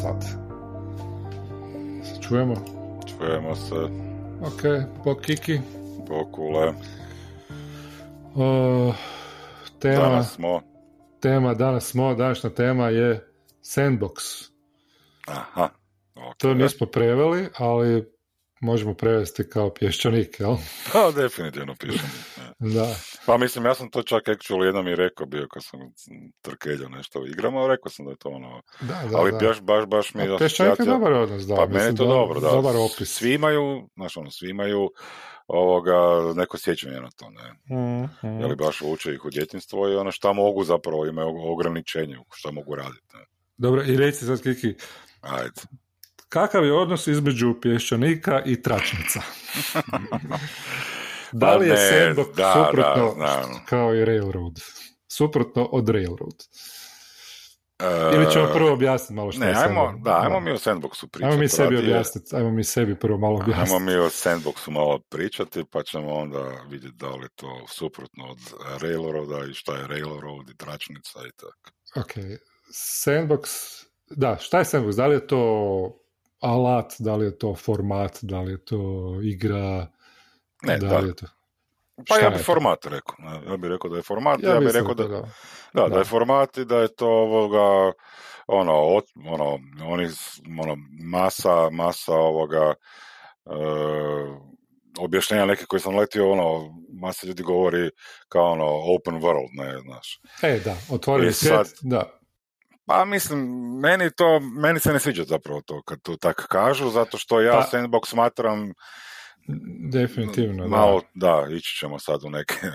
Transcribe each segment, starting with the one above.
2-1 sad. Se čujemo? Čujemo se. Ok, po Kiki. Pokule. O, tema, Danas smo. tema, danas smo, današnja tema je Sandbox. Aha. ok. To nismo preveli, ali možemo prevesti kao pješčanik, jel? Pa definitivno pišem. Da. Pa mislim, ja sam to čak actually jednom i rekao bio kad sam trkeljao nešto u igrama, rekao sam da je to ono... Da, da, ali da. baš, baš, baš mi je A Pješčanik je asocijacija- dobar odnos, da. Pa meni je mislim to da- dobro, da. Dobar opis. Svi imaju, znaš ono, svi imaju ovoga, neko sjećanje na to, ne? Mhm. Je li baš uče ih u djetinstvo i ono šta mogu zapravo, imaju ograničenje, šta mogu raditi, ne? Dobro, i reci sad Kiki, Ajde. kakav je odnos između pješčanika i tračnica? da li je Pa Sandbox da, suprotno da, kao i Railroad? Suprotno od Railroad. E, Ili ćemo prvo objasniti malo što Ne, je ajmo, Sandbox? da, ajmo mi o Sandboxu pričati. Ajmo mi sebi objasniti, ajmo mi sebi prvo malo Ajmo objasniti. mi o Sandboxu malo pričati, pa ćemo onda vidjeti da li je to suprotno od Railroada i šta je Railroad i tračnica i tako. Ok, Sandbox, da, šta je Sandbox? Da li je to alat, da li je to format, da li je to igra, Ne, da, da. to... Pa Šta ja bih format rekao. Ja bih rekao da je format, ja, Ja bih rekao da, da, da. da, je format i da je to ovoga, ono, ot, ono, oni, ono, masa, masa ovoga, e, objašnjenja neke koje sam letio, ono, masa ljudi govori kao ono open world, ne, znaš. E, da, otvoreni I svijet, sad- da. Pa mislim, meni to, meni se ne sviđa zapravo to kad to tak kažu, zato što ja Pa- Sandbox smatram Definitivno, malo, da. ići ćemo sad u neke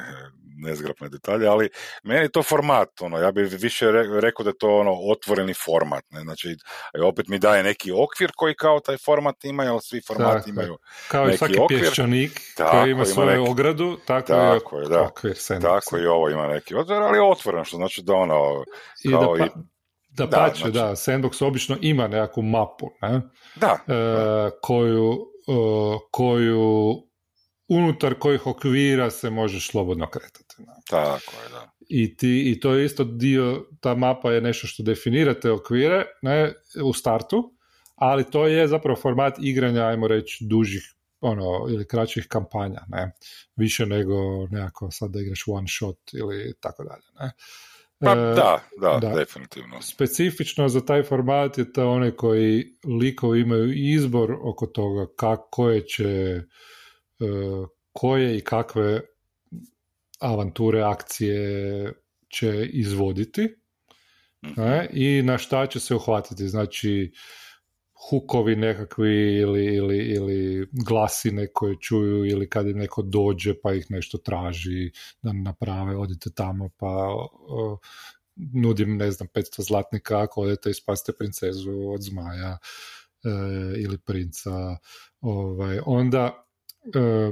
nezgrapne detalje, ali meni je to format, ono, ja bih više re- rekao da je to ono otvoreni format, ne, znači opet mi daje neki okvir koji kao taj format ima, jer svi formati Tako imaju, Kao i neki svaki okvir. pješčanik Tako, koji ima ima svoju neki- ogradu, tako, Tako je da. okvir Sandboxa. tako i ovo ima neki okvir, ali je otvoreno, što znači da ono, I da, kao pa, i- da, Da, pače, znači- da, Sandbox obično ima nekakvu mapu, ne? da, e, koju, e, koju unutar kojih okvira se možeš slobodno kretati. tako je, da. I, ti, I to je isto dio, ta mapa je nešto što definira te okvire ne, u startu, ali to je zapravo format igranja, ajmo reći, dužih ono, ili kraćih kampanja, ne? više nego nekako sad da igraš one shot ili tako dalje. Ne? Pa E, da, da, da. definitivno. specifično za taj format je to onaj koji likovi imaju izbor oko toga kako će e, koje i kakve avanture, akcije će izvoditi Mhm. ne, i na šta će se uhvatiti. Znači, hukovi nekakvi ili, ili, ili glasine koje čuju ili kad im neko dođe pa ih nešto traži da naprave, odite tamo pa o, nudim, ne znam, 500 zlatnika ako odete i spasite princezu od zmaja e, ili princa. Ovaj, onda e,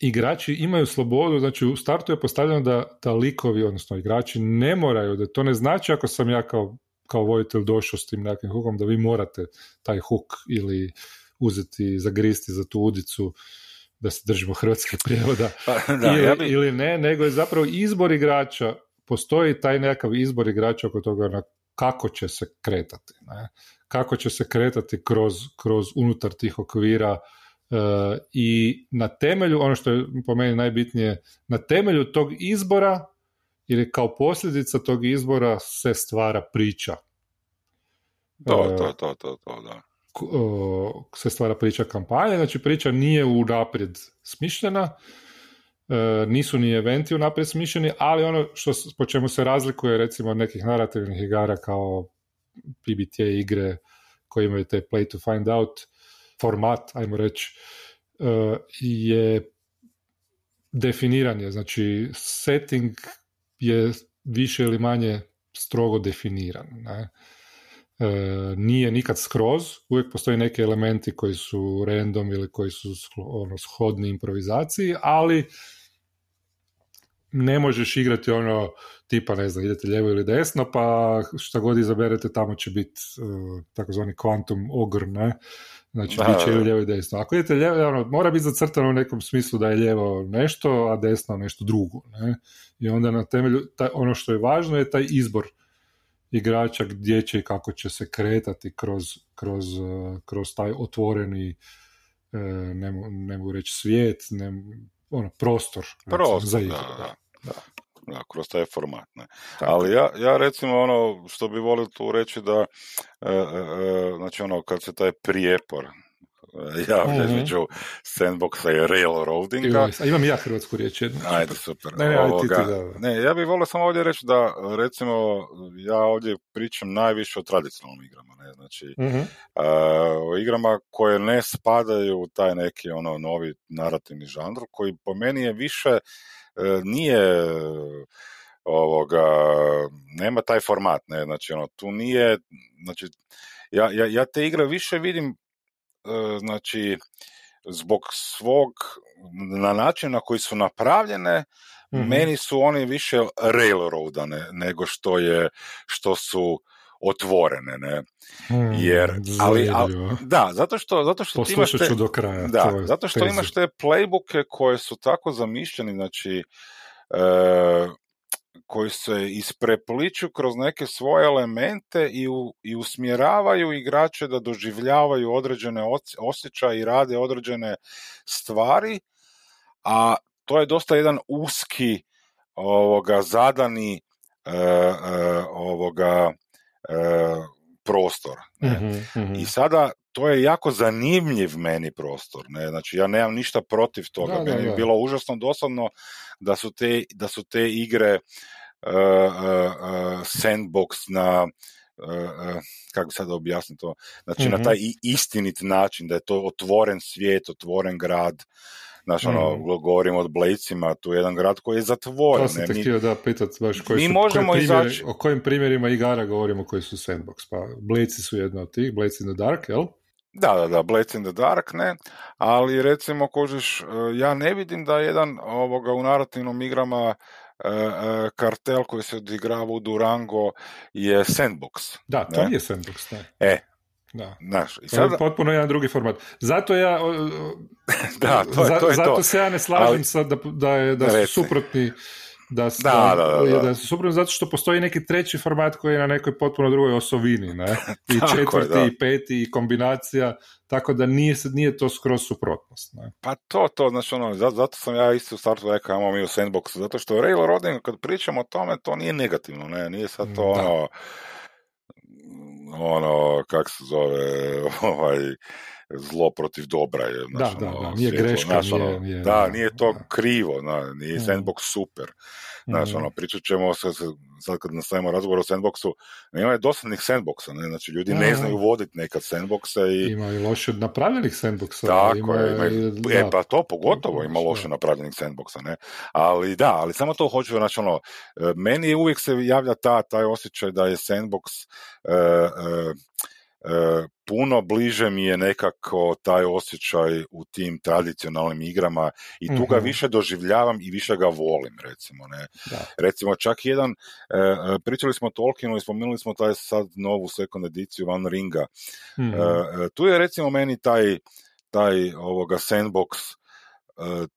igrači imaju slobodu, znači u startu je postavljeno da, da likovi, odnosno igrači, ne moraju, da to ne znači ako sam ja kao, kao voditelj došao s tim nekakvim hukom, da vi morate taj huk ili uzeti, zagristi za tu udicu, da se držimo hrvatskih prijevoda, Pa, da, ili, ja bi, ili ne, nego je zapravo izbor igrača, postoji taj nekakav izbor igrača oko toga na kako će se kretati. Ne? Kako će se kretati kroz, kroz unutar tih okvira e, i na temelju, ono što je po meni najbitnije, na temelju tog izbora ili kao posljedica tog izbora se stvara priča. to, e, to, to, to, to, da. O, se stvara priča kampanje, znači priča nije unaprijed smišljena, e, nisu ni eventi unaprijed smišljeni, ali ono što, po čemu se razlikuje recimo od nekih narativnih igara kao PBTA igre koje imaju taj play to find out format, ajmo reći, e, je definiranje, znači setting je više ili manje strogo definiran. Ne? E, nije nikad skroz, uvijek postoji neki elementi koji su random ili koji su ono, shodni improvizaciji, ali ne možeš igrati ono tipa, ne znam, idete lijevo ili desno, pa šta god izaberete tamo će biti uh, takozvani quantum ogr, ne? Znači, Da, bit će ili lijevo i desno. Ako idete lijevo, ono, mora biti zacrtano u nekom smislu da je lijevo nešto, a desno nešto drugo, ne? I onda na temelju, taj, ono što je važno je taj izbor igrača gdje će i kako će se kretati kroz, kroz, kroz taj otvoreni ne, ne mogu reći svijet, ne, ono, prostor, prostor za igru. Da, da, da. kroz taj format. Ne. Ali ja, ja recimo ono što bi volio tu reći da e, e, e znači ono kad se taj prijepor javlja mm-hmm. između sandboxa i railroadinga. A imam ja hrvatsku riječ jednu. Ajde, super. Ne, ne, Ovoga, ti, da. ne, ja bih volio samo ovdje reći da, recimo, ja ovdje pričam najviše o tradicionalnim igrama. Ne? Znači, mm-hmm. o igrama koje ne spadaju u taj neki ono novi narativni žanr, koji po meni je više, e, nije ovoga, nema taj format, ne, znači ono, tu nije, znači, ja, ja, ja te igre više vidim E, znači zbog svog na način na koji su napravljene mm meni su oni više railroadane nego što je što su otvorene ne? Hmm, jer ali, da zato što zato što imaš te, do kraja da zato što imaš te playbooke koje su tako zamišljeni znači e, koji se isprepliču kroz neke svoje elemente i, u, i usmjeravaju igrače da doživljavaju određene osjećaje i rade određene stvari, a to je dosta jedan uski ovoga zadani e, e, ovoga prostor. Ne? mm I sada to je jako zanimljiv meni prostor. Ne? Znači, ja nemam ništa protiv toga. Da, meni je bilo užasno dosadno da su te, da su te igre uh, uh, sandbox na uh, kako sad objasniti to, znači na mhm. taj istinit način, da je to otvoren svijet, otvoren grad, Znaš, ono, mm. govorimo o Blejcima, tu je jedan grad koji je zatvoren. To sam te htio da pitat baš koji mi su, možemo koji primjeri, izaći... o kojim primjerima igara govorimo koji su sandbox. Pa Blejci su jedno od tih, Blades in the Dark, jel? Da, da, da, Blades in the Dark, ne, ali recimo, kožiš, e, ja ne vidim da jedan ovoga u narativnom igrama e, e, kartel koji se odigrava u Durango je sandbox. Da, to ne? nije sandbox, ne. E, da. Znaš, i sad... To je potpuno jedan drugi format. Zato ja... da, to je, to je zato se ja ne slažem ali... sa da, da, je, da su suprotni da, da, da, da, su suprotno zato što postoji neki treći format koji je na nekoj potpuno drugoj osovini, ne? I četvrti, i peti, i kombinacija, tako da nije, nije to skroz suprotnost. Ne? Pa to, to, znači ono, zato sam ja isto u startu rekao, imamo mi u sandboxu, zato što railroading, kad pričamo o tome, to nije negativno, ne? Nije sad to ono, ono, kak se zove, ovaj, zlo protiv dobra je. da, da, ono, da, nije greška, ono, nije, da, nije to krivo, na, nije sandbox super. Znaš, mm. ono, pričat ćemo se, sad kad nastavimo razgovor o sandboxu, nema je dosadnih sandboxa, ne? znači ljudi ne znaju voditi nekad sandboxe i... Ima i loše napravljenih sandboxa. Tako ima, je, ima, e, pa to pogotovo ima loše napravljenih sandboxa, ne? Ali da, ali samo to hoću, znači ono, e, meni uvijek se javlja ta, taj osjećaj da je sandbox uh, uh, puno bliže mi je nekako taj osjećaj u tim tradicionalnim igrama i tu ga mhm. više doživljavam i više ga volim recimo ne. Recimo čak jedan e, e, pričali smo o Tolkienu i spomenuli smo taj sad novu second ediciju Van Ringa. Mm tu je recimo meni taj taj ovoga sandbox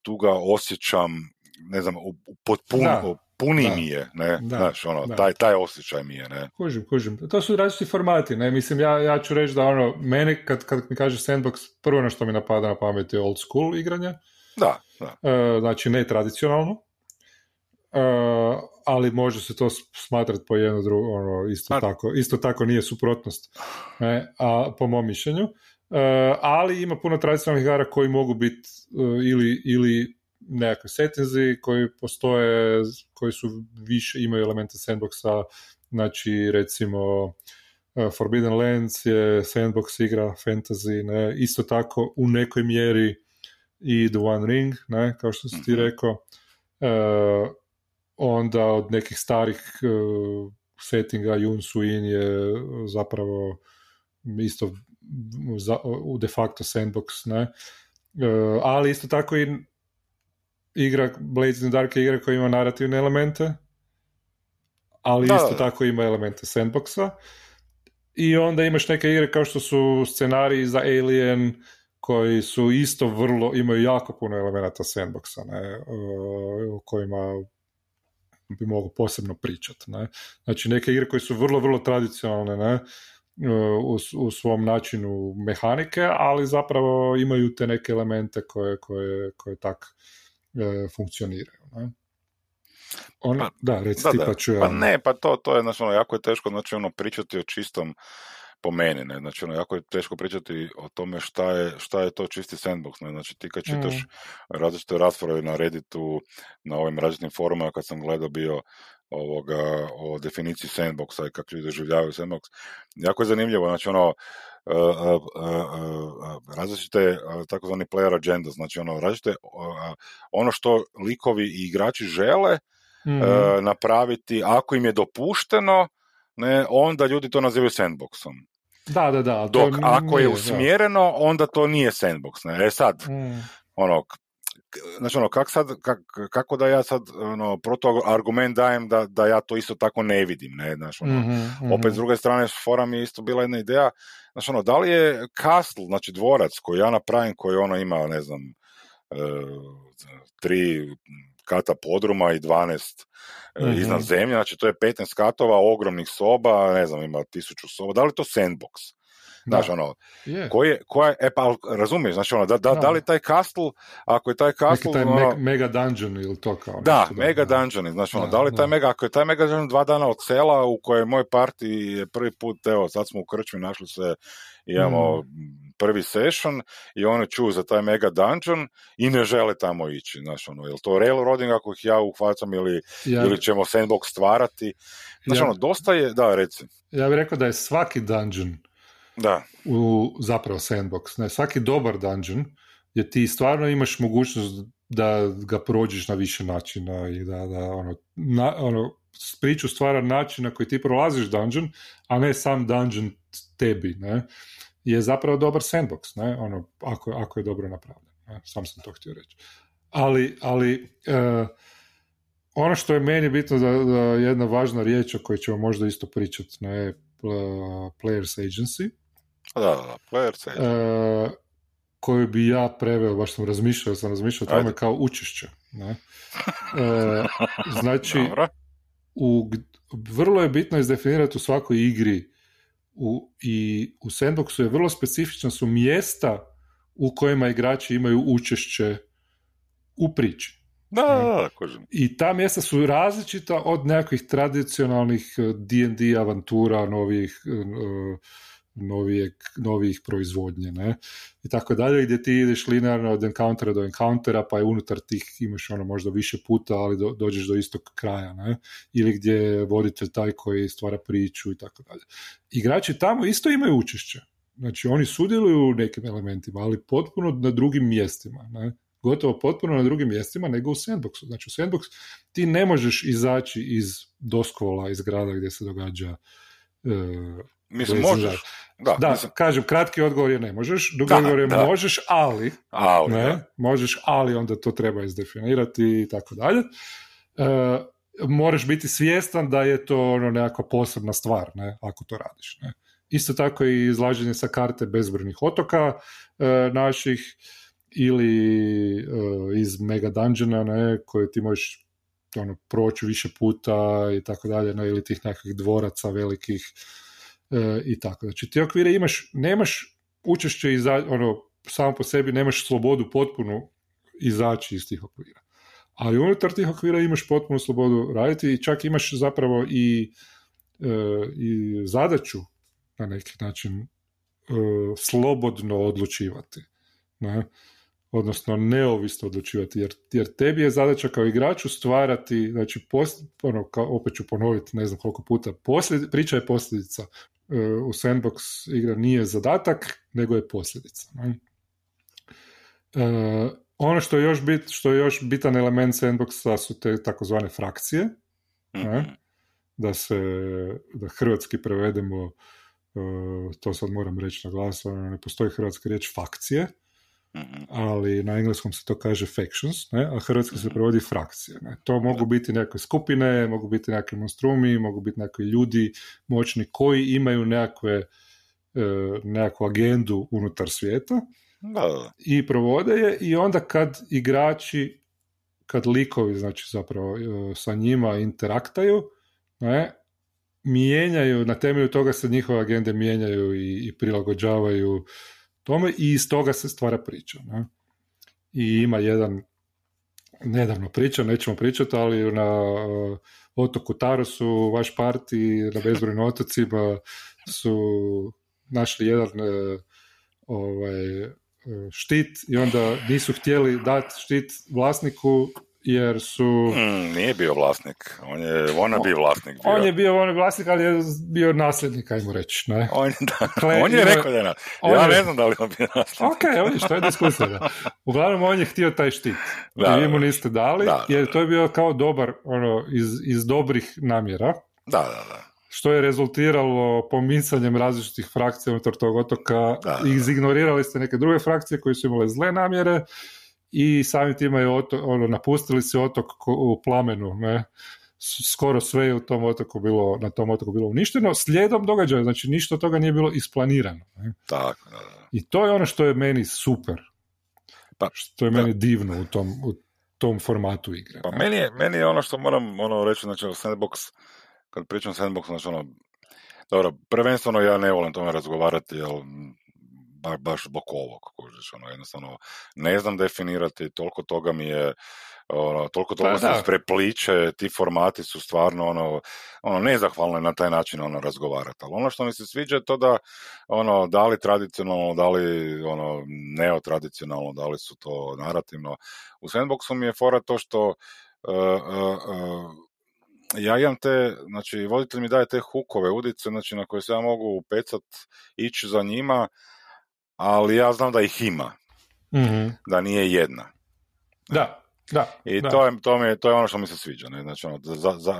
tu ga osjećam ne znam, potpuno, puni mi je, ne, da, znaš, ono, Taj, taj osjećaj mi je, ne. Kužim, kužim. To su različiti formati, ne, mislim, ja, ja ću reći da ono, meni, kad, kad mi kaže sandbox, prvo na što mi napada na pamet je old school igranje. Da, da. E, znači, ne tradicionalno, e, ali može se to smatrati po jedno drugo, ono, isto, tako, isto tako nije suprotnost, ne, a, po mom mišljenju. E, ali ima puno tradicionalnih igara koji mogu biti ili, ili nekakve settinzi koji postoje, koji su više, imaju elemente sandboxa, znači recimo uh, Forbidden Lands je sandbox igra, fantasy, ne, isto tako u nekoj mjeri i The One Ring, ne, kao što si ti mhm. rekao, uh, onda od nekih starih uh, settinga Yun Suin je zapravo isto za, u de facto sandbox, ne, uh, ali isto tako i igra Blades in the Dark je igra koja ima narativne elemente, ali isto tako ima elemente sandboxa. I onda imaš neke igre kao što su scenariji za Alien, koji su isto vrlo, imaju jako puno elemenata sandboxa, ne, u kojima bi mogao posebno pričati. Ne? Znači neke igre koje su vrlo, vrlo tradicionalne ne? U, u svom načinu mehanike, ali zapravo imaju te neke elemente koje, koje, koje tak funkcioniraju. Ne? On, pa, da, reci da, ti pa ću ja. Pa ne, pa to, to je, znači, ono, jako je teško, znači, ono, pričati o čistom po meni, ne, znači, ono, jako je teško pričati o tome šta je, šta je to čisti sandbox, ne, znači, ti kad čitaš mm. različite rasprave na Redditu, na ovim različitim forumima, kad sam gledao bio ovoga, o definiciji sandboxa i kako ljudi doživljavaju sandbox, jako je zanimljivo, znači, ono, različite takozvani player agenda, znači ono različite ono što likovi i igrači žele mm napraviti ako im je dopušteno, ne, onda ljudi to nazivaju sandboxom. Da, da, da. Dok ako je usmjereno, onda to nije sandbox. Ne? E sad, mm. ono, znači ono, kak sad, kak, kako da ja sad ono, proto argument dajem da, da ja to isto tako ne vidim, ne, znači ono, mm-hmm, opet s druge strane fora mi je isto bila jedna ideja, znači ono, da li je castle, znači dvorac koji ja napravim, koji ono ima, ne znam, e, tri kata podruma i 12 mm-hmm. iznad zemlje, znači to je 15 katova ogromnih soba, ne znam, ima tisuću soba, da li je to sandbox? Znaš, ono, yeah. koje, koja, e pa, razumiješ, znači, ono, da, da, da li taj castle, ako je taj castle... Neki taj ono, mega dungeon ili to kao Da, nešto, mega da, dungeon, znači, ono, da, da li taj mega, ako je taj mega dungeon dva dana od sela u kojoj moj parti je prvi put, evo, sad smo u Krčmi, našli se, imamo mm. prvi session i oni čuju za taj mega dungeon i ne žele tamo ići, znaš, ono, je to railroading ako ih ja uhvacam ili, ja, ili ćemo sandbox stvarati, znači, ja, ono, dosta je, da, reci. Ja bih rekao da je svaki dungeon da. u zapravo sandbox. Ne, svaki dobar dungeon gdje ti stvarno imaš mogućnost da ga prođeš na više načina i da, da ono, na, ono, priču stvara način na koji ti prolaziš dungeon, a ne sam dungeon tebi, ne, je zapravo dobar sandbox, ne, ono, ako, ako je dobro napravljen. Ne? Sam sam to htio reći. Ali, ali uh, ono što je meni bitno da, da jedna važna riječ o kojoj ćemo možda isto pričati, ne, Players Agency, da, da, player e, koju bi ja preveo, baš sam razmišljao, sam razmišljao o tome kao učešće. Ne? E, znači, u, vrlo je bitno izdefinirati u svakoj igri u, i u sandboxu je vrlo specifična su mjesta u kojima igrači imaju učešće u priči. Da, da, I ta mjesta su različita od nekakvih tradicionalnih D&D e, avantura, novih uh, novijeg, novih proizvodnje, ne, i tako dalje, gdje ti ideš linearno od encountera do encountera, pa je unutar tih imaš ono možda više puta, ali do, dođeš do istog kraja, ne, ili gdje je voditelj taj koji stvara priču i tako dalje. Igrači tamo isto imaju učešće, znači oni sudjeluju u nekim elementima, ali potpuno na drugim mjestima, ne, gotovo potpuno na drugim mjestima nego u sandboxu. Znači u sandbox ti ne možeš izaći iz doskvola, iz grada gdje se događa e, Mislim, možeš. Da, da mislim... kažem, kratki odgovor je ne možeš, dugi odgovor je možeš, ali, ali ne, možeš, ali onda to treba izdefinirati i tako dalje. E, moraš biti svjestan da je to ono nekakva posebna stvar, ne, ako to radiš. Ne. Isto tako i izlaženje sa karte bezbrojnih otoka e, naših ili e, iz Mega Dungeona ne, koje ti možeš ono, proći više puta i tako dalje, ne, ili tih nekakvih dvoraca velikih e, i tako. Znači ti okvire imaš, nemaš učešće iza, ono, samo po sebi nemaš slobodu potpuno izaći iz tih okvira. Ali unutar tih okvira imaš potpunu slobodu raditi i čak imaš zapravo i, e, i zadaću na neki način e, slobodno odlučivati. Ne? Odnosno neovisno odlučivati, jer, jer tebi je zadaća kao igraču stvarati, znači, post, ono, kao, opet ću ponoviti ne znam koliko puta, posljed, priča je posljedica. E, u sandbox igra nije zadatak, nego je posljedica. Ne? E, ono što je još, bit, što je još bitan element sandboxa su te takozvane frakcije, ne? Mhm. da se, da hrvatski prevedemo, e, to sad moram reći na glas, ono, ne postoji hrvatska riječ fakcije. Ali na engleskom se to kaže factions, ne? a hrvatski se mhm. provodi frakcije. Ne? To mogu biti neke skupine, mogu biti neki monstrumi, mogu biti neki ljudi moćni koji imaju nekakve, e, nekakvu agendu unutar svijeta da. i provode je i onda kad igrači kad likovi znači zapravo e, sa njima interaktaju, ne, mijenjaju, na temelju toga se njihove agende mijenjaju i, i prilagođavaju tome i iz toga se stvara priča. Ne? I ima jedan nedavno priča, nećemo pričati, ali na uh, otoku Tarosu, vaš parti na bezbrojnim otocima su našli jedan uh, ovaj, uh, štit i onda nisu htjeli dati štit vlasniku jer su... Mm, nije bio vlasnik, on je ona bio vlasnik. Bio. On je bio on vlasnik, ali je bio nasljednik, ajmo reći. Ne? On, da, dakle, on je rekao da je Ja je, ne znam da li on bio nasljednik. Ok, on što je diskusija. Da. Uglavnom, on je htio taj štit. Da, I vi mu niste dali, da, da, jer to je bio kao dobar, ono, iz, iz dobrih namjera. Da, da, da što je rezultiralo pomicanjem različitih frakcija unutar tog otoka. Da, da. Izignorirali ste neke druge frakcije koje su imale zle namjere i samim time je oto, ono, napustili se otok u plamenu, ne? skoro sve je u tom otoku bilo, na tom otoku bilo uništeno, slijedom događaja, znači ništa od toga nije bilo isplanirano. Ne? Tako, da, da. I to je ono što je meni super, pa, što je meni divno u tom, u tom formatu igre. Pa meni je, meni je ono što moram ono reći, znači Sandbox, kad pričam Sandbox, znači ono, dobro, prvenstveno ja ne volim tome razgovarati, jer baš, baš zbog ovog, kužiš, ono, jednostavno ne znam definirati, toliko toga mi je, ono, toliko toga pa, se prepliče, ti formati su stvarno, ono, ono, nezahvalno na taj način, ono, razgovarati, ali ono što mi se sviđa je to da, ono, da li tradicionalno, da li, ono, neotradicionalno, da li su to narativno, u Sandboxu mi je fora to što, uh, uh, uh, ja imam te, znači, voditelj mi daje te hukove, udice, znači, na koje se ja mogu pecat, ići za njima, ali ja znam da ih ima. mm Da nije jedna. Da, da. I da. To, je, to, je, to je ono što mi se sviđa. Ne? Znači, ono, za, za,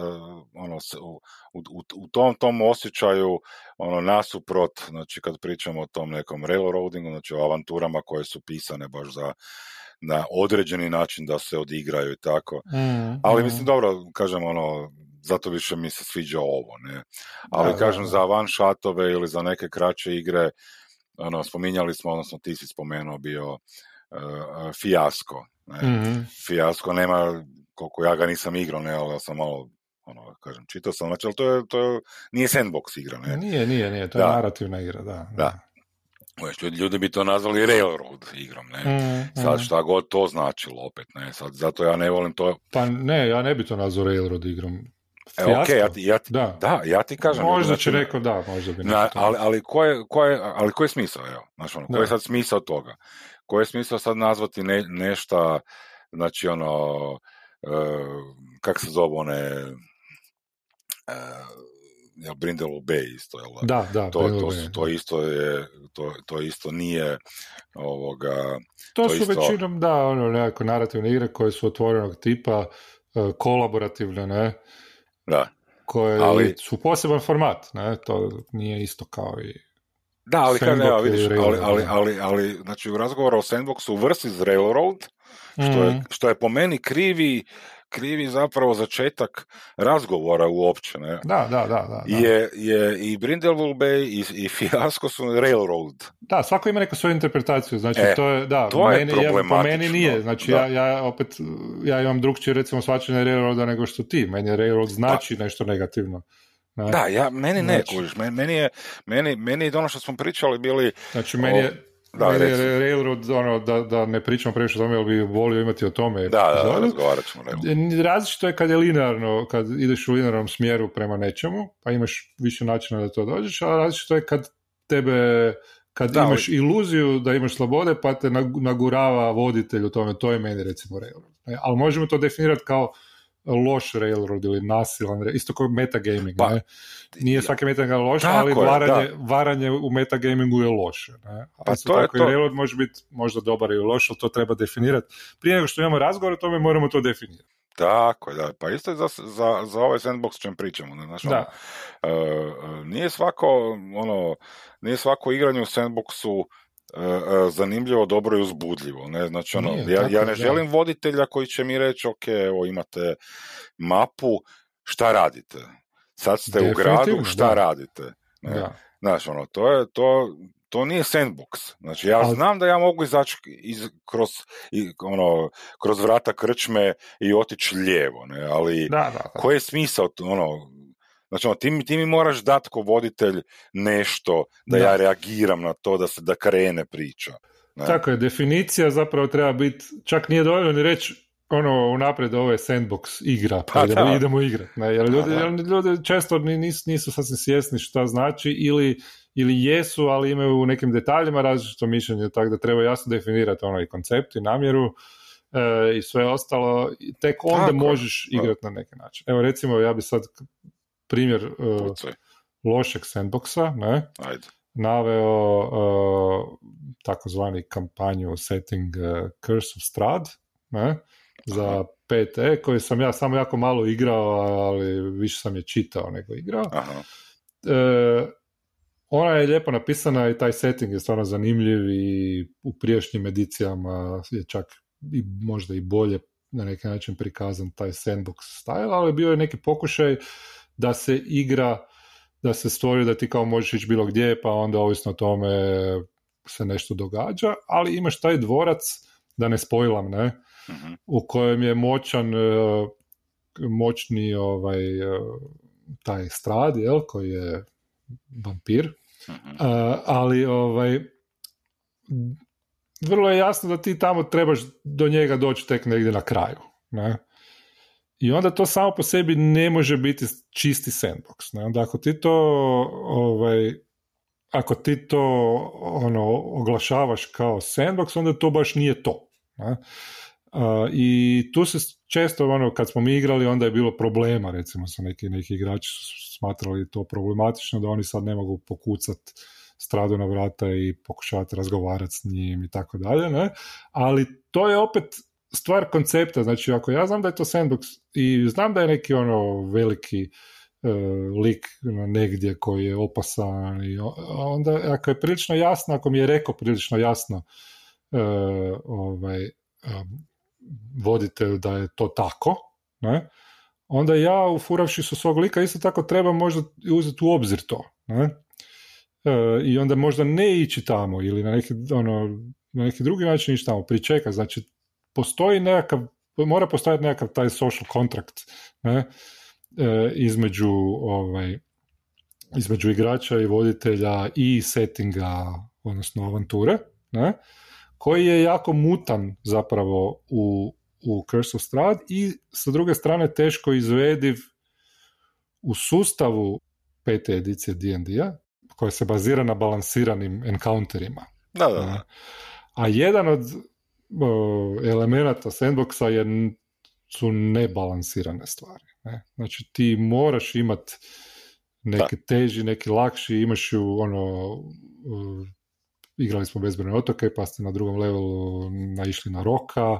ono, u, u, u, tom, tom osjećaju ono, nasuprot, znači kad pričamo o tom nekom railroadingu, znači o avanturama koje su pisane baš za na određeni način da se odigraju i tako. Mm, Ali mislim, dobro, kažem, ono, zato više mi se sviđa ovo, ne. Ali da, kažem, da, za van šatove ili za neke kraće igre, ono, spominjali smo, odnosno ti si spomenuo bio uh, fijasko. Ne? Mm-hmm. Fijasko nema, koliko ja ga nisam igrao, ne, ali ja sam malo ono, kažem, čitao sam, znači, ali to je, to je, nije sandbox igra, ne? Nije, nije, nije, to je da. narativna igra, da. Da. da. Ljudi bi to nazvali railroad igrom, ne? Mm, Sad šta god to značilo opet, ne? Sad, zato ja ne volim to... Pa ne, ja ne bi to nazvao railroad igrom. E, ok, ja ti, ja ti, da. da. ja ti kažem. Možda znači, će rekao da, možda bi na, ali, ali, ko je, ko je, ali ko je smisao, evo, znači ono, koji je sad smisao toga? Koji je smisao sad nazvati ne, nešta, znači ono, uh, kak se zove one, uh, jel Brindle Bay isto, jel? Da, da, to, to, to, to isto je, to, to isto nije ovoga... To, to su isto... većinom, da, ono, nekako narativne igre koje su otvorenog tipa, uh, kolaborativne, ne? Da. Koje ali, su poseban format, ne? To nije isto kao i da, ali kaže, evo, vidiš, ali, ali, ali, ali, znači u razgovoru o Sandboxu versus Railroad, što, je, mm. što je po meni krivi, krivi zapravo začetak razgovora uopće. Ne? Da, da, da. da, da. Je, je i Brindlewood Bay i, i Fiasco su Railroad. Da, svako ima neku svoju interpretaciju, znači e, to je, da, to je meni, ja, po meni nije, znači ja, ja opet, ja imam drugčije recimo svačanje Railroada nego što ti, meni Railroad znači da. nešto negativno. Ne? Da, ja, meni ne, znači, kužiš, meni, je, meni, meni je ono što smo pričali bili... Znači, meni je, da, je Railroad, ono, da, da ne pričamo previše o tome, ali bi volio imati o tome. Da, da, da, razgovarat ćemo. Različito je kad je linearno, kad ideš u linearnom smjeru prema nečemu, pa imaš više načina da to dođeš, a različito je kad tebe kad da, imaš ali... iluziju da imaš slobode, pa te nagurava voditelj u tome, to je meni recimo Railroad. E, ali možemo to definirati kao loš railroad ili nasilan, isto kao metagaming, pa, ne? Nije svaki metagaming loš, ali varanje, varanje u metagamingu je loše. Ne? Pa to tako je to. i railroad može biti možda dobar ili loš, ali to treba definirati. Prije nego što imamo razgovor o tome, moramo to definirati. Tako da. Pa isto je za, za, za ovaj sandbox čem pričamo. Ne? Znaš, da. Ono, uh, nije svako, ono, nije svako igranje u sandboxu zanimljivo, dobro i uzbudljivo. Ne? Znači, ono, Nije, ja, ja ne želim voditelja koji će mi reći, ok, evo imate mapu, šta radite? Sad ste u gradu, šta radite? Ne? Da. Znaš, ono, to je, to, to nije sandbox. Znači, ja znam da ja mogu izaći iz, kroz, i, ono, kroz vrata krčme i otići lijevo, ne? ali da, da, koji je smisao, ono, Znači, ono, ti, mi, ti mi moraš dati ko voditelj nešto, da, ja reagiram na to, da se da krene priča. Ne? Tako je, definicija zapravo treba biti, čak nije dovoljno ni reći ono unaprijed ovo je sandbox igra, pa, pa idemo, idemo igrati. Ne? Jer pa ljudi, ljudi često nisu, nisu sasvim svjesni šta znači ili, ili jesu, ali imaju u nekim detaljima različito mišljenje, tako da treba jasno definirati ono i koncept i namjeru e, i sve ostalo. Tek onda tako, možeš igrati na neki način. Evo recimo ja bi sad primjer uh, lošeg sandboxa, ne? Ajde. naveo uh, takozvani kampanju setting uh, Curse of Strad, ne? za PT, koji sam ja samo jako malo igrao, ali više sam je čitao nego igrao. Aha. ona je lijepo napisana i taj setting je stvarno zanimljiv i u prijašnjim edicijama je čak i možda i bolje na neki način prikazan taj sandbox style, ali bio je neki pokušaj da se igra, da se stvori da ti kao možeš ići bilo gdje, pa onda ovisno o tome se nešto događa, ali imaš taj dvorac, da ne spojlam, ne, mhm. u kojem je moćan, e, moćni ovaj, e, taj strad, jel, koji je vampir, mhm. ali ovaj, vrlo je jasno da ti tamo trebaš do njega doći tek negdje na kraju. Ne? I onda to samo po sebi ne može biti čisti sandbox. Ne? Onda ako ti to ovaj, ako ti to ono, oglašavaš kao sandbox, onda to baš nije to. Ne? I tu se često, ono, kad smo mi igrali, onda je bilo problema, recimo, sa neki, neki igrači su smatrali to problematično, da oni sad ne mogu pokucati stradu na vrata i pokušavati razgovarati s njim i tako dalje, ne? Ali to je opet stvar koncepta, znači ako ja znam da je to sandbox i znam da je neki ono veliki uh, lik negdje koji je opasan i onda ako je prilično jasno, ako mi je rekao prilično jasno uh, ovaj, um, voditelj da je to tako, ne? onda ja ufuravši su svog lika isto tako treba možda uzeti u obzir to. Ne? I onda možda ne ići tamo ili na neki, ono, na neki drugi način ići tamo, pričekati. Znači, postoji nekakav, mora postojati nekakav taj social contract ne, e, između ovaj, između igrača i voditelja i settinga, odnosno avanture, ne, koji je jako mutan zapravo u, u Curse of Strahd i sa druge strane teško izvediv u sustavu pete edicije D&D-a, koja se bazira na balansiranim encounterima. Da, da, A jedan od elemenata sandboxa je, su nebalansirane stvari. Ne? Znači ti moraš imati neki teži, neki lakši, imaš ju ono, uh, igrali smo bezbrojne otoke, pa ste na drugom levelu naišli na roka.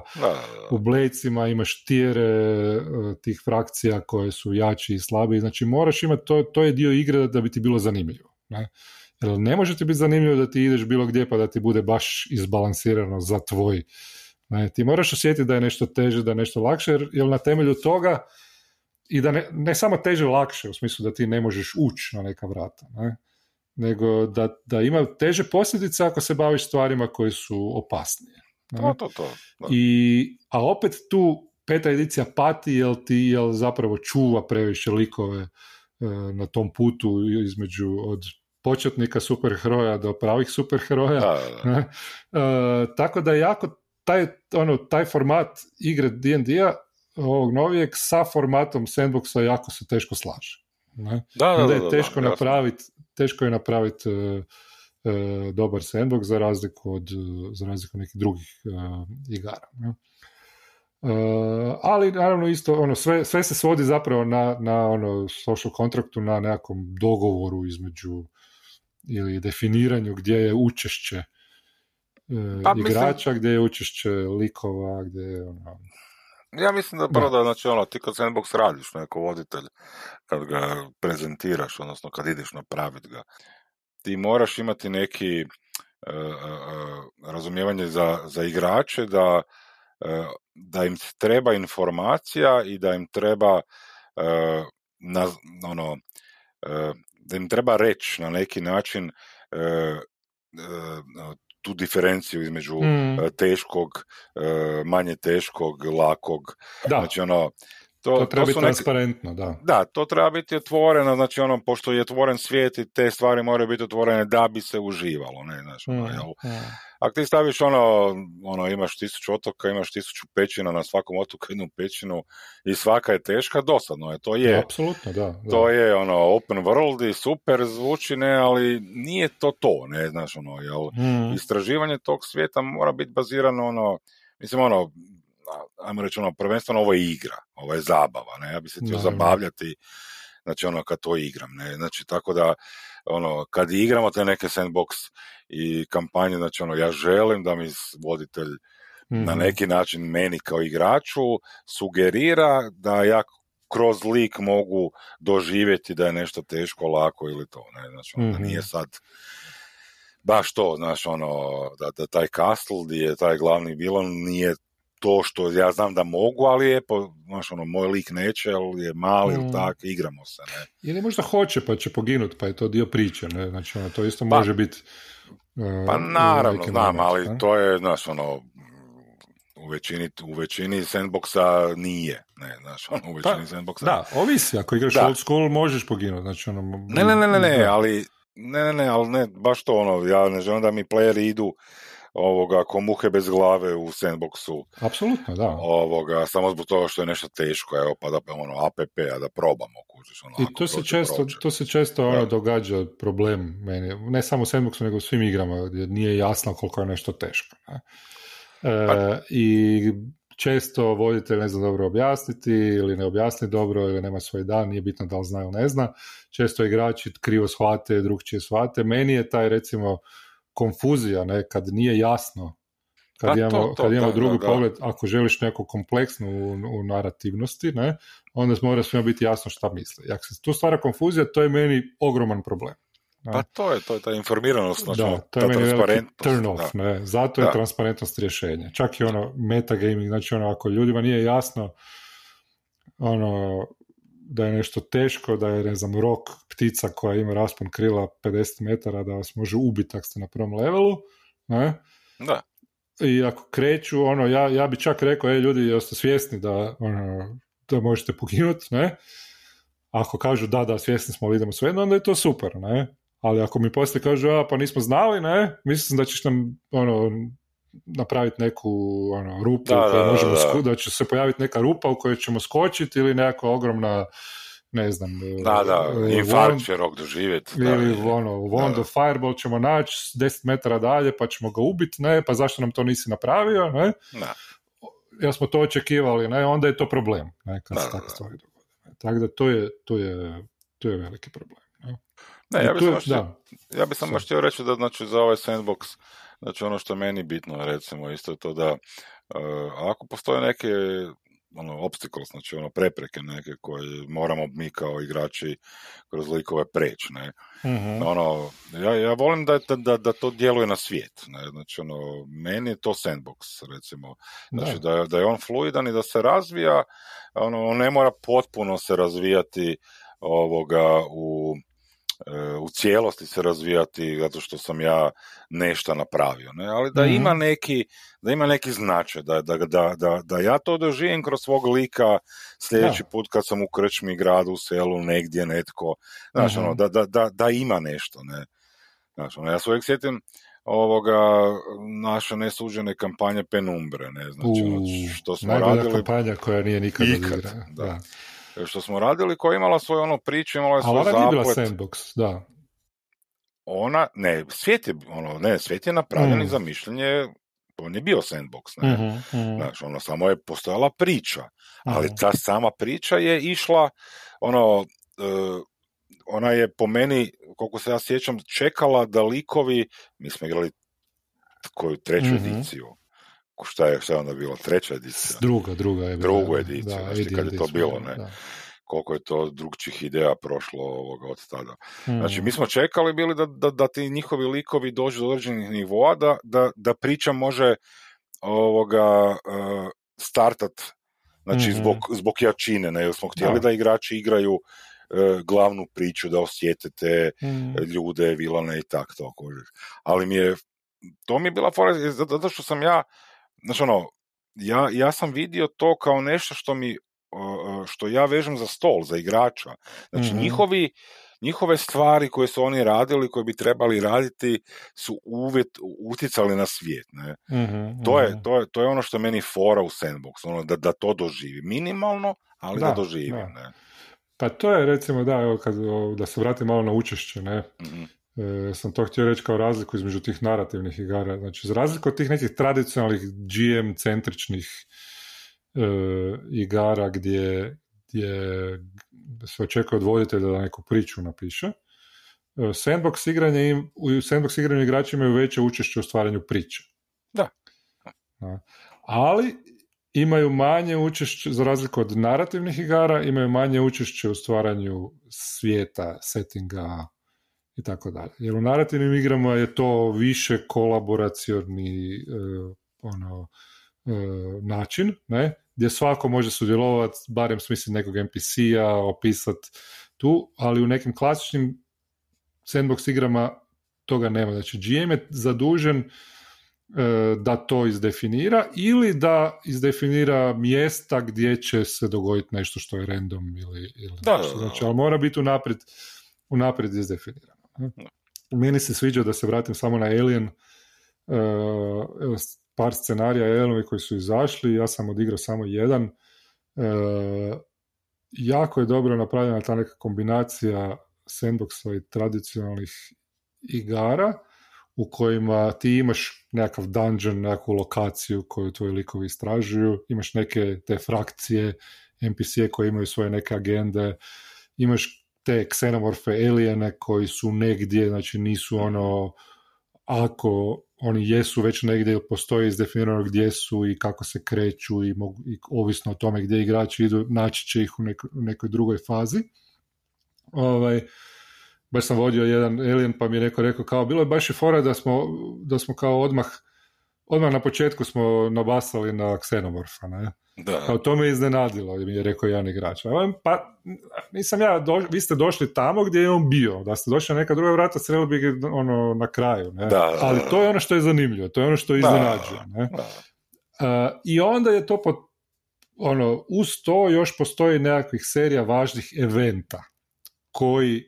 U Blejcima imaš tijere tih frakcija koje su jači i slabi. Znači moraš imati, to, to je dio igre da bi ti bilo zanimljivo. Ne? Jer ne može ti biti zanimljivo da ti ideš bilo gdje pa da ti bude baš izbalansirano za tvoj. Ne, ti moraš osjetiti da je nešto teže, da je nešto lakše, jer, na temelju toga i da ne, ne samo teže lakše, u smislu da ti ne možeš ući na neka vrata, ne? nego da, da ima teže posljedice ako se baviš stvarima koje su opasnije. To, to, to. I, a opet tu peta edicija pati jer ti jel zapravo čuva previše likove e, na tom putu između od početnika superheroja do pravih superheroja. Da, e, tako da jako taj, ono, taj format igre D&D-a ovog novijeg sa formatom sandboxa jako se teško slaže. Ne? Da, da, da, je teško napraviti teško je napraviti uh, uh, dobar sandbox za razliku od za razliku od nekih drugih uh, igara. Ne? ali naravno isto ono sve, sve se svodi zapravo na, na ono social kontraktu na nekakvom dogovoru između ili definiranju gdje je učešće e, pa, igrača, mislim... gdje je učešće likova, gdje je ono... Ja mislim da prvo da, znači ono, ti kad sandbox radiš neko voditelj, kad ga prezentiraš, odnosno kad ideš napraviti ga, ti moraš imati neki uh, uh, razumijevanje za, za igrače da, da im treba informacija i da im treba na, ono, da im treba reći na neki način tu diferenciju između mm. teškog, manje teškog, lakog. Da. Znači ono, to, to treba biti transparentno, da. Da, to treba biti otvoreno, znači ono, pošto je otvoren svijet i te stvari moraju biti otvorene da bi se uživalo, ne, znači, ono, mm, mm. Ako ti staviš ono, ono, imaš tisuću otoka, imaš tisuću pećina, na svakom otoku jednu pećinu i svaka je teška, dosadno je, to je. Apsolutno, da, da. To je ono, open world i super zvuči, ne, ali nije to to, ne, znaš, ono, jel, mm. istraživanje tog svijeta mora biti bazirano, ono, mislim, ono, ajmo reći ono, prvenstveno ovo je igra, ovo je zabava, ne, ja bi se htio zabavljati, znači ono kad to igram, ne, znači tako da, ono, kad igramo te neke sandbox i kampanje, znači ono, ja želim da mi voditelj na mhm. neki način meni kao igraču sugerira da ja kroz lik mogu doživjeti da je nešto teško, lako ili to, ne, znači ono, da nije mhm. sad baš to, znaš, ono, da, da taj castle gdje je taj glavni vilon nije to što ja znam da mogu, ali je, po, znaš, ono, moj lik neće, ali je mali ili mm. tak, igramo se, ne. Ili možda hoće, pa će poginuti, pa je to dio priče, ne, znači, ono, to isto pa, može biti... Uh, pa naravno, znam, ali to je, znaš, ono, u većini, u većini sandboxa nije, ne, znaš, ono, u većini pa, sandboxa... Da, ovisi, ako igraš da. old school, možeš poginuti, znači, ono... Ne, ne, ne, ne, ne, ali, ne, ne, ne, ali ne, baš to, ono, ja ne želim da mi playeri idu ovoga, ko muhe bez glave u sandboxu. Apsolutno, da. Ovoga, samo zbog toga što je nešto teško, evo, pa da, ono, app, a da probamo, kužiš, ono, I to se, često, to se često ono, događa problem meni, ne samo u sandboxu, nego u svim igrama, gdje nije jasno koliko je nešto teško. Ne? E, pa- I često voditelj ne zna dobro objasniti ili ne objasni dobro ili nema svoj dan, nije bitno da li zna ili ne zna. Često igrači krivo shvate, drugčije shvate. Meni je taj recimo konfuzija, ne, kad nije jasno, kad pa imamo, kad imamo drugi pogled, ako želiš neko kompleksno u, u narativnosti, ne, onda mora svima biti jasno šta misle. Ako se tu stvara konfuzija, to je meni ogroman problem. Pa to je, to je ta informiranost, znači, da, to je meni turn off, ne, zato je transparentnost rješenja. Čak i ono metagaming, znači ono, ako ljudima nije jasno ono, da je nešto teško, da je, ne znam, rok ptica koja ima raspon krila 50 metara da vas može ubiti ako ste na prvom levelu, ne? Da. I ako kreću, ono, ja, ja bi čak rekao, ej ljudi, jeste svjesni da, ono, da možete poginuti, ne? Ako kažu da, da, svjesni smo, ali idemo svejedno, onda je to super, ne? Ali ako mi poslije kažu, a pa nismo znali, ne? Mislim da ćeš nam, ono, napraviti neku ono, rupu da, u kojoj da, možemo da, da. će se pojaviti neka rupa u kojoj ćemo skočiti ili neka ogromna ne znam da, da, uh, infarkt će rok doživjeti ili da, ono, wand of fireball ćemo naći 10 metara dalje pa ćemo ga ubiti, ne, pa zašto nam to nisi napravio, ne da. ja smo to očekivali, ne, onda je to problem, ne, kad se takve stvari dogode. Tako da to je, to je, to je veliki problem. Ne, ne ja bih samo htio reći da znači, za ovaj sandbox Znači ono što je meni bitno recimo isto to da uh, ako postoje neke ono obstacles, znači ono prepreke neke koje moramo mi kao igrači kroz likove preći, ne. mm Ono, ja, ja volim da, da, da to djeluje na svijet, ne. Znači ono, meni je to sandbox, recimo. Znači da, da je on fluidan i da se razvija, ono, on ne mora potpuno se razvijati ovoga u u cijelosti se razvijati zato što sam ja nešto napravio, ne? ali da ima mhm. neki da ima neki značaj, da, da, da, da, da ja to doživim kroz svog lika sljedeći put kad sam u krčmi gradu, u selu, negdje netko, znaš, ono, mhm. da, da, da, da ima nešto, ne. Znaš, ono, ja se uvijek sjetim ovoga naše nesuđene kampanje Penumbre, ne, znači, ono, što smo radili... kampanja koja nije nikad ikad, da što smo radili, koja je imala svoju ono priču, imala je svoj zaplet. Ona nije bila sandbox, da. Ona, ne, svijet je, ono, ne, svijet je napravljen mm. za mišljenje, on je bio sandbox, ne. Mm-hmm, mm. Znači, ono, samo je postojala priča, ali mm. ta sama priča je išla, ono, uh, ona je po meni, koliko se ja sjećam, čekala da likovi, mi smo igrali koju treću mm-hmm. ediciju, šta je, šta je onda bilo, treća edicija? Druga, druga je bila. Drugu ediciju, da, znači kad je to bilo, ne? Da. Koliko je to drugčih ideja prošlo ovoga od tada. Hmm. Znači, mi smo čekali bili da, da, da ti njihovi likovi dođu do određenih nivoa, da, da, da priča može ovoga uh, startat znači mm-hmm. zbog, zbog jačine, ne, jer smo htjeli da. da igrači igraju glavnu priču, da osjete te mm. ljude, vilane i tak to. Ali mi je, to mi je bila fora, zato što sam ja, znači ono, ja, ja sam vidio to kao nešto što mi, što ja vežem za stol, za igrača. Znači, mm njihovi, njihove stvari koje su oni radili, koje bi trebali raditi, su uvjet, utjecali na svijet. Ne? mm to, je, to, je, to je ono što je meni fora u sandbox, ono, da, da to doživi. Minimalno, ali da, da doživi. Ne? Pa to je recimo, da, evo, kad, da se vratim malo na učešće, ne? mm E, sam to htio reći kao razliku između tih narativnih igara. Znači, za razliku od tih nekih tradicionalnih GM-centričnih e, igara gdje, gdje se očekuje od voditelja da neku priču napiše, e, sandbox igranje im, u sandbox igranju igrači imaju veće učešće u stvaranju priče. Da. Ali imaju manje učešće, za razliku od narativnih igara, imaju manje učešće u stvaranju svijeta, settinga, i tako dalje. Jer u narativnim igrama je to više kolaboracioni e, ono, e, način, ne? gdje svako može sudjelovati, barem smisli nekog NPC-a, opisati tu, ali u nekim klasičnim sandbox igrama toga nema. Znači, GM je zadužen e, da to izdefinira ili da izdefinira mjesta gdje će se dogoditi nešto što je random ili, ili da, nešto. Znači, ali mora biti unaprijed, unaprijed izdefinirano. Meni se sviđa da se vratim samo na Alien, uh, par scenarija Alienovi koji su izašli, ja sam odigrao samo jedan. Uh, jako je dobro napravljena ta neka kombinacija sandboxa i tradicionalnih igara u kojima ti imaš nekakav dungeon, nekakvu lokaciju koju tvoji likovi istražuju, imaš neke te frakcije, NPC-e koje imaju svoje neke agende, imaš te ksenomorfe alijene koji su negdje, znači nisu ono, ako oni jesu već negdje postoji izdefinirano gdje su i kako se kreću i, mogu, i ovisno o tome gdje igrači idu, naći će ih u, u nekoj drugoj fazi. Ovaj, baš sam vodio jedan alien pa mi je neko rekao kao bilo je baš i fora da smo, da smo kao odmah odmah na početku smo nabasali na ksenomorfa, ne? Da. Kao to me iznenadilo, mi je rekao jedan igrač. Pa, nisam ja, vi ste došli tamo gdje je on bio. Da ste došli na neka druga vrata, sreli bi ono, na kraju. Ne? Da, Ali to je ono što je zanimljivo, to je ono što iznenađuje. Ne? Uh, I onda je to pod, ono, uz to još postoji nekakvih serija važnih eventa koji,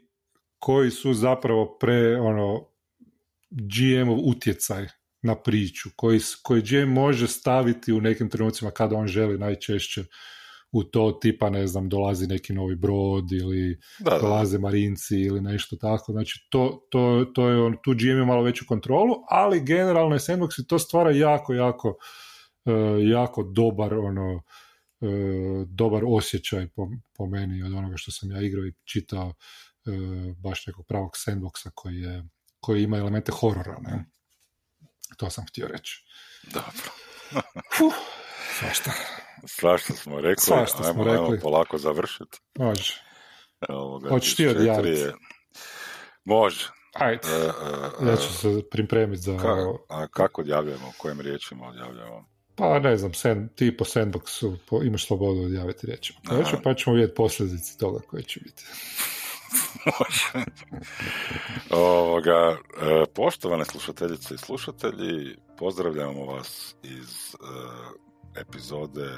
koji su zapravo pre ono, GM-ov utjecaj na priču, koji, koji GM može staviti u nekim trenucima kada on želi najčešće u to tipa, ne znam, dolazi neki novi brod ili da, dolaze marinci ili nešto tako. Znači, to, to, to je on, tu GM je malo veću kontrolu, ali generalno je Sandbox i to stvara jako, jako, uh, jako dobar ono, uh, dobar osjećaj po, po, meni od onoga što sam ja igrao i čitao uh, baš nekog pravog sandboxa koji, je, koji ima elemente horora. Ne? To sam htio reći. Dobro. Fuh, svašta. Svašta smo rekli. Svašta smo rekli. Ajmo polako završiti. Može. Hoćeš ti odjaviti? Može. Ajde. Uh, uh, ja ću se pripremiti za... Ka, a kako odjavljamo? Kojim riječima odjavljamo? Pa ne znam, sen, ti po sandboxu po, imaš slobodu odjaviti riječima. Pa ćemo vidjeti posljedice toga koje će biti. Može. Ovoga, e, poštovane slušateljice i slušatelji, pozdravljamo vas iz uh, epizode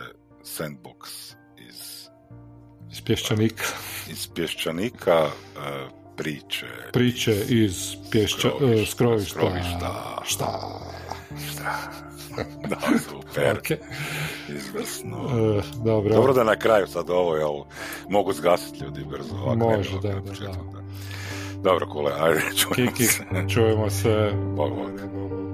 Sandbox iz iz Pješčanika. Iz Pješčanika uh, priče. Priče iz Pješča, skrovišta. skrovišta. skrovišta. Šta? Šta? da, super. Okay. Izvrsno. Uh, dobro. dobro da na kraju sad ovo, jel, mogu zgasiti ljudi brzo. Ovak, Može, da, da, da, Dobro, kule, ajde, čujemo Kiki, se. čujemo se. Bog, bog.